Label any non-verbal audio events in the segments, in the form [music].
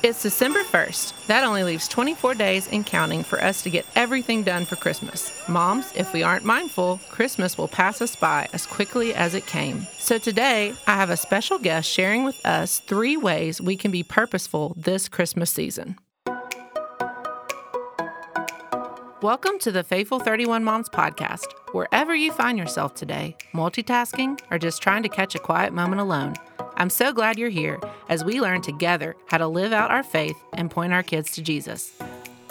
It's December 1st. That only leaves 24 days and counting for us to get everything done for Christmas. Moms, if we aren't mindful, Christmas will pass us by as quickly as it came. So today, I have a special guest sharing with us three ways we can be purposeful this Christmas season. Welcome to the Faithful 31 Moms podcast. Wherever you find yourself today, multitasking or just trying to catch a quiet moment alone, I'm so glad you're here as we learn together how to live out our faith and point our kids to Jesus.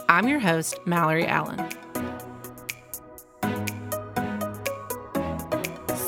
I'm your host, Mallory Allen.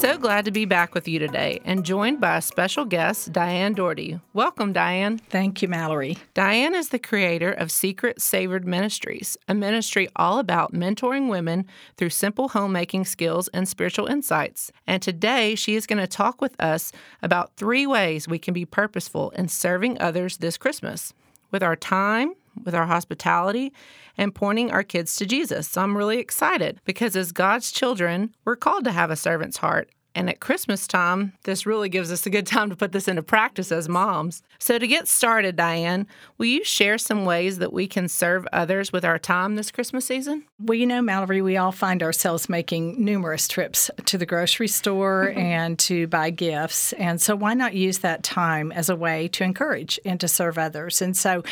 So glad to be back with you today and joined by a special guest, Diane Doherty. Welcome, Diane. Thank you, Mallory. Diane is the creator of Secret Savored Ministries, a ministry all about mentoring women through simple homemaking skills and spiritual insights. And today she is going to talk with us about three ways we can be purposeful in serving others this Christmas with our time, with our hospitality, and pointing our kids to Jesus. So I'm really excited because as God's children, we're called to have a servant's heart and at Christmas time, this really gives us a good time to put this into practice as moms. So, to get started, Diane, will you share some ways that we can serve others with our time this Christmas season? Well, you know, Mallory, we all find ourselves making numerous trips to the grocery store mm-hmm. and to buy gifts. And so, why not use that time as a way to encourage and to serve others? And so,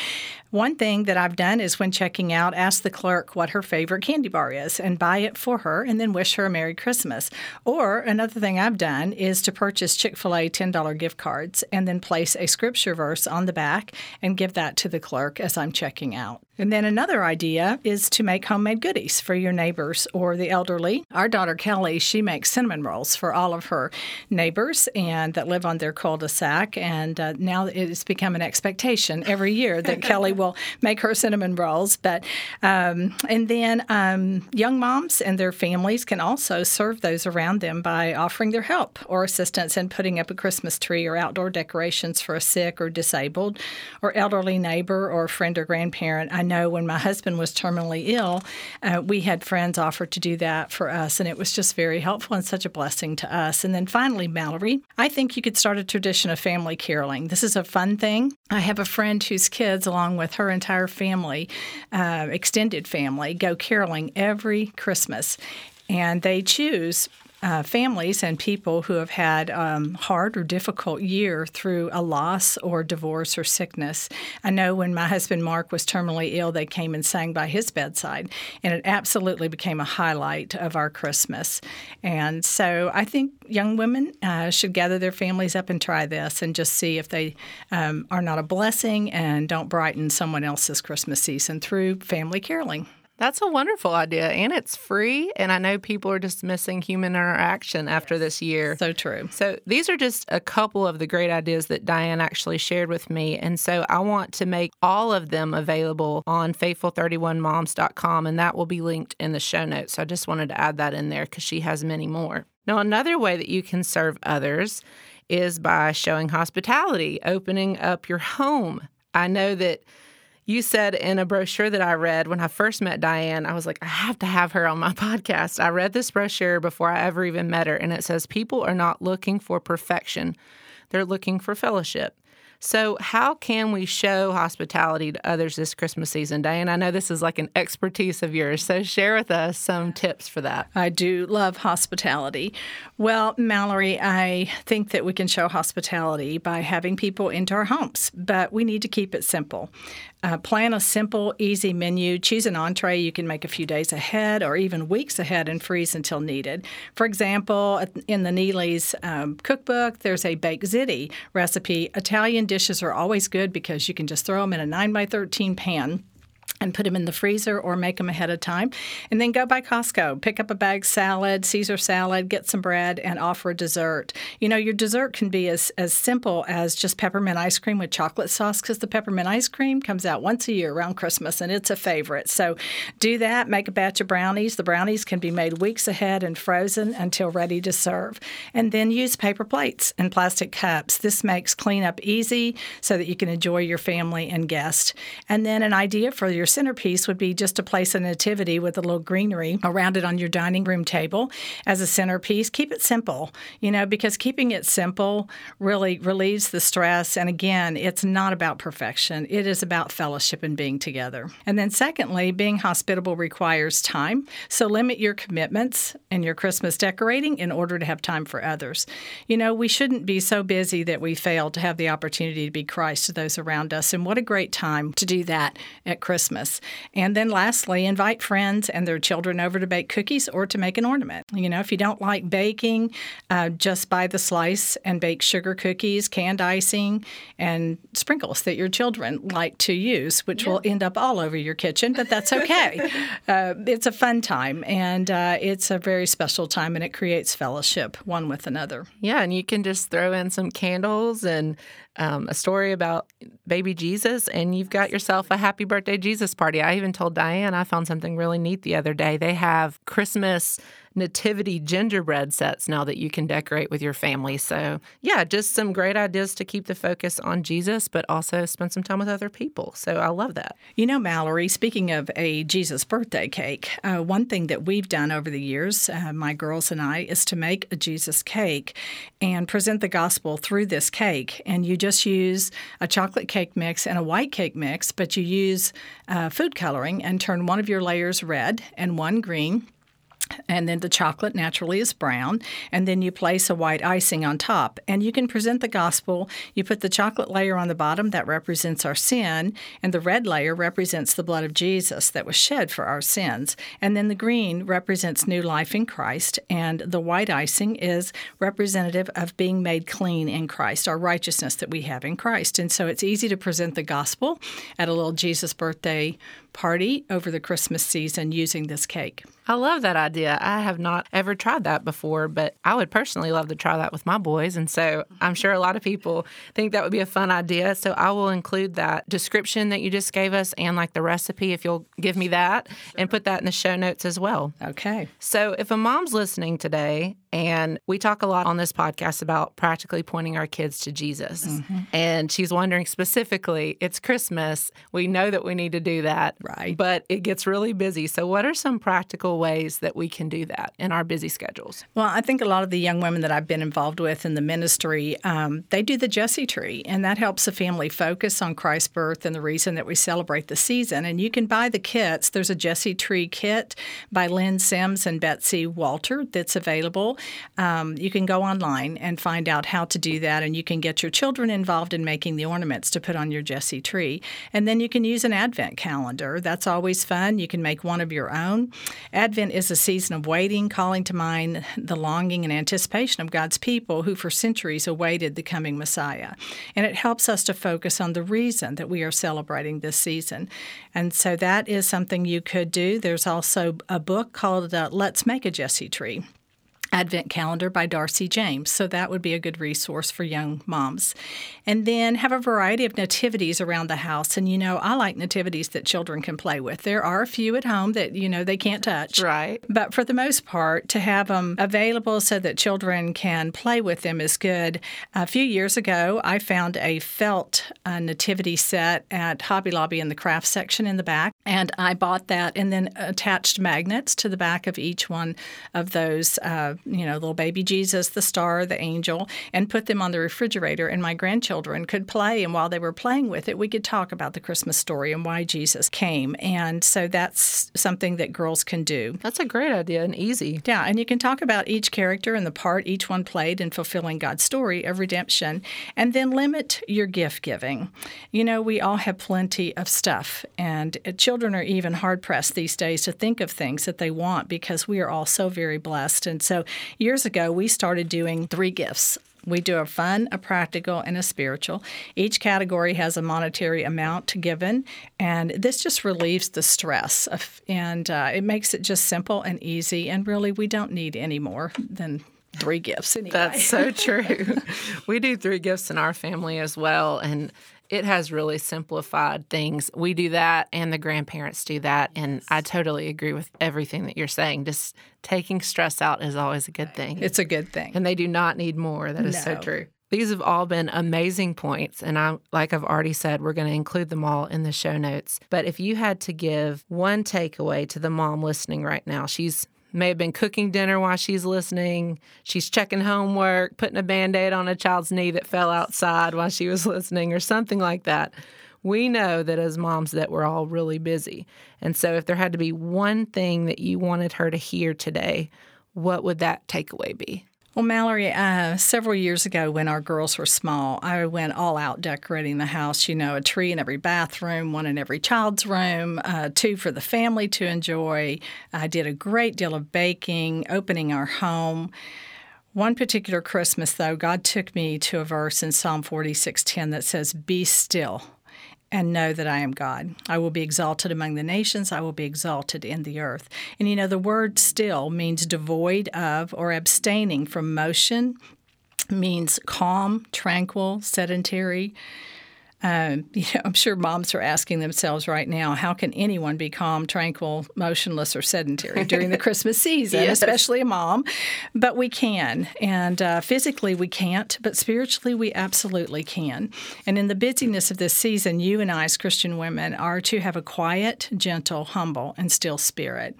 one thing that I've done is when checking out, ask the clerk what her favorite candy bar is and buy it for her and then wish her a Merry Christmas. Or another thing I've done is to purchase Chick fil A $10 gift cards and then place a scripture verse on the back and give that to the clerk as I'm checking out. And then another idea is to make homemade goodies for your neighbors or the elderly. Our daughter Kelly, she makes cinnamon rolls for all of her neighbors and that live on their cul-de-sac. And uh, now it's become an expectation every year that [laughs] Kelly will make her cinnamon rolls. But um, and then um, young moms and their families can also serve those around them by offering their help or assistance in putting up a Christmas tree or outdoor decorations for a sick or disabled or elderly neighbor or friend or grandparent. I know when my husband was terminally ill, uh, we had friends offer to do that for us, and it was just very helpful and such a blessing to us. And then finally, Mallory, I think you could start a tradition of family caroling. This is a fun thing. I have a friend whose kids, along with her entire family, uh, extended family, go caroling every Christmas and they choose uh, families and people who have had um, hard or difficult year through a loss or divorce or sickness. I know when my husband Mark was terminally ill, they came and sang by his bedside, and it absolutely became a highlight of our Christmas. And so I think young women uh, should gather their families up and try this and just see if they um, are not a blessing and don't brighten someone else's Christmas season through family caroling. That's a wonderful idea. And it's free. And I know people are just missing human interaction after this year. So true. So these are just a couple of the great ideas that Diane actually shared with me. And so I want to make all of them available on faithful31moms.com. And that will be linked in the show notes. So I just wanted to add that in there because she has many more. Now, another way that you can serve others is by showing hospitality, opening up your home. I know that you said in a brochure that I read when I first met Diane, I was like, I have to have her on my [laughs] podcast. I read this brochure before I ever even met her, and it says people are not looking for perfection, they're looking for fellowship. So, how can we show hospitality to others this Christmas season? Diane, I know this is like an expertise of yours, so share with us some tips for that. I do love hospitality. Well, Mallory, I think that we can show hospitality by having people into our homes, but we need to keep it simple. Uh, plan a simple, easy menu. Choose an entree you can make a few days ahead or even weeks ahead and freeze until needed. For example, in the Neely's um, cookbook, there's a baked ziti recipe. Italian dishes are always good because you can just throw them in a 9 by 13 pan and put them in the freezer or make them ahead of time. And then go by Costco, pick up a bag salad, Caesar salad, get some bread, and offer a dessert. You know, your dessert can be as, as simple as just peppermint ice cream with chocolate sauce because the peppermint ice cream comes out once a year around Christmas and it's a favorite. So do that, make a batch of brownies. The brownies can be made weeks ahead and frozen until ready to serve. And then use paper plates and plastic cups. This makes cleanup easy so that you can enjoy your family and guests. And then an idea for your centerpiece would be just to place a nativity with a little greenery around it on your dining room table as a centerpiece. Keep it simple, you know, because keeping it simple really relieves the stress. And again, it's not about perfection, it is about fellowship and being together. And then, secondly, being hospitable requires time. So limit your commitments and your Christmas decorating in order to have time for others. You know, we shouldn't be so busy that we fail to have the opportunity to be Christ to those around us. And what a great time to do that at Christmas. And then lastly, invite friends and their children over to bake cookies or to make an ornament. You know, if you don't like baking, uh, just buy the slice and bake sugar cookies, canned icing, and sprinkles that your children like to use, which yeah. will end up all over your kitchen, but that's okay. [laughs] uh, it's a fun time and uh, it's a very special time and it creates fellowship one with another. Yeah, and you can just throw in some candles and um, a story about baby Jesus, and you've got yourself a happy birthday Jesus party. I even told Diane I found something really neat the other day. They have Christmas nativity gingerbread sets now that you can decorate with your family. So, yeah, just some great ideas to keep the focus on Jesus, but also spend some time with other people. So, I love that. You know, Mallory, speaking of a Jesus birthday cake, uh, one thing that we've done over the years, uh, my girls and I, is to make a Jesus cake and present the gospel through this cake. And you just use a chocolate cake mix and a white cake mix, but you use uh, food coloring and turn one of your layers red and one green and then the chocolate naturally is brown. And then you place a white icing on top. And you can present the gospel. You put the chocolate layer on the bottom. That represents our sin. And the red layer represents the blood of jesus that was shed for our sins. And then the green represents new life in christ. And the white icing is representative of being made clean in christ our righteousness that we have in christ. And so it's easy to present the gospel at a little jesus birthday party over the christmas season using this cake I love that idea. I have not ever tried that before, but I would personally love to try that with my boys. And so I'm sure a lot of people think that would be a fun idea. So I will include that description that you just gave us and like the recipe, if you'll give me that, and put that in the show notes as well. Okay. So if a mom's listening today and we talk a lot on this podcast about practically pointing our kids to Jesus. Mm-hmm. And she's wondering specifically, it's Christmas. We know that we need to do that. Right. But it gets really busy. So, what are some practical ways that we can do that in our busy schedules? Well, I think a lot of the young women that I've been involved with in the ministry, um, they do the Jesse tree, and that helps the family focus on Christ's birth and the reason that we celebrate the season. And you can buy the kits. There's a Jesse tree kit by Lynn Sims and Betsy Walter that's available. Um, you can go online and find out how to do that, and you can get your children involved in making the ornaments to put on your Jesse tree. And then you can use an Advent calendar. That's always fun. You can make one of your own. Advent is a season of waiting, calling to mind the longing and anticipation of God's people who for centuries awaited the coming Messiah. And it helps us to focus on the reason that we are celebrating this season. And so that is something you could do. There's also a book called uh, Let's Make a Jesse Tree. Advent Calendar by Darcy James. So that would be a good resource for young moms. And then have a variety of nativities around the house. And you know, I like nativities that children can play with. There are a few at home that, you know, they can't touch. Right. But for the most part, to have them available so that children can play with them is good. A few years ago, I found a felt uh, nativity set at Hobby Lobby in the craft section in the back. And I bought that and then attached magnets to the back of each one of those. Uh, you know, little baby Jesus, the star, the angel, and put them on the refrigerator. And my grandchildren could play. And while they were playing with it, we could talk about the Christmas story and why Jesus came. And so that's something that girls can do. That's a great idea and easy. Yeah. And you can talk about each character and the part each one played in fulfilling God's story of redemption. And then limit your gift giving. You know, we all have plenty of stuff, and children are even hard pressed these days to think of things that they want because we are all so very blessed. And so years ago, we started doing three gifts. We do a fun, a practical, and a spiritual. Each category has a monetary amount to given, and this just relieves the stress. Of, and uh, it makes it just simple and easy. And really, we don't need any more than three gifts anyway. That's so true. [laughs] we do three gifts in our family as well. And it has really simplified things. We do that, and the grandparents do that. And I totally agree with everything that you're saying. Just taking stress out is always a good thing. It's a good thing. And they do not need more. That is no. so true. These have all been amazing points. And I, like I've already said, we're going to include them all in the show notes. But if you had to give one takeaway to the mom listening right now, she's may have been cooking dinner while she's listening. She's checking homework, putting a band aid on a child's knee that fell outside while she was listening, or something like that. We know that as moms that we're all really busy. And so if there had to be one thing that you wanted her to hear today, what would that takeaway be? Well, Mallory, uh, several years ago when our girls were small, I went all out decorating the house. You know, a tree in every bathroom, one in every child's room, uh, two for the family to enjoy. I did a great deal of baking, opening our home. One particular Christmas, though, God took me to a verse in Psalm 46:10 that says, "Be still and know that I am God. I will be exalted among the nations, I will be exalted in the earth. And you know, the word still means devoid of or abstaining from motion, means calm, tranquil, sedentary. Um, [laughs] you know, I'm sure moms are asking themselves right now, how can anyone be calm, tranquil, motionless, or sedentary during the [laughs] Christmas season, yes. especially a mom? But we can. And uh, physically, we can't, but spiritually, we absolutely can. And in the busyness of this season, you and I, as Christian women, are to have a quiet, gentle, humble, and still spirit.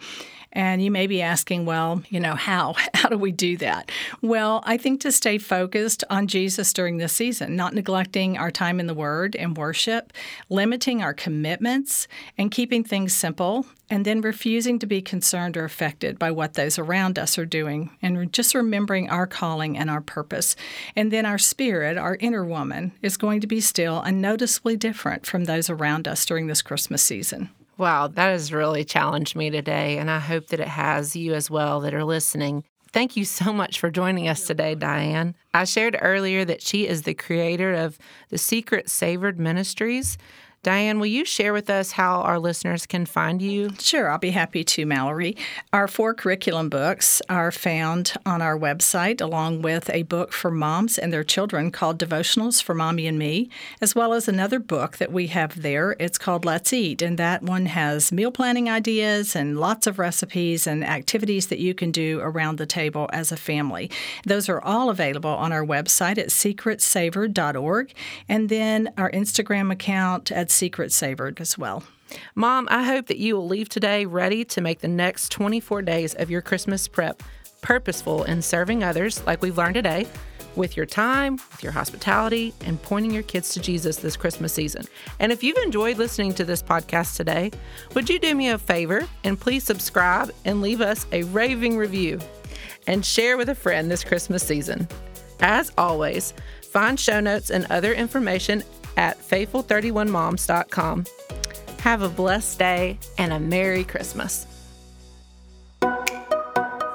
And you may be asking, well, you know, how? [laughs] How do we do that? Well, I think to stay focused on Jesus during this season, not neglecting our time in the Word and worship, limiting our commitments, and keeping things simple, and then refusing to be concerned or affected by what those around us are doing, and just remembering our calling and our purpose. And then our spirit, our inner woman, is going to be still and noticeably different from those around us during this Christmas season. Wow, that has really challenged me today, and I hope that it has you as well that are listening. Thank you so much for joining us today, Diane. I shared earlier that she is the creator of the Secret Savored Ministries. Diane, will you share with us how our listeners can find you? Sure, I'll be happy to, Mallory. Our four curriculum books are found on our website, along with a book for moms and their children called Devotionals for Mommy and Me, as well as another book that we have there. It's called Let's Eat, and that one has meal planning ideas and lots of recipes and activities that you can do around the table as a family. Those are all available on our website at secretsavored.org, and then our Instagram account at secret savored as well. Mom, I hope that you will leave today ready to make the next 24 days of your Christmas prep purposeful in serving others, like we've learned today, with your time, with your hospitality, and pointing your kids to Jesus this Christmas season. And if you've enjoyed listening to this podcast today, would you do me a favor and please subscribe and leave us a raving review and share with a friend this Christmas season? As always, find show notes and other information at faithful31moms.com. Have a blessed day and a Merry Christmas.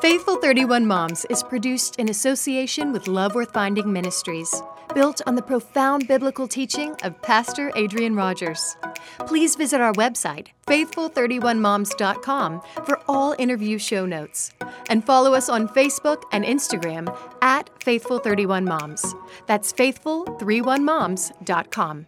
Faithful 31 Moms is produced in association with Love Worth Finding Ministries, built on the profound biblical teaching of Pastor Adrian Rogers. Please visit our website, faithful31moms.com, for all interview show notes. And follow us on Facebook and Instagram at Faithful31Moms. That's faithful31moms.com.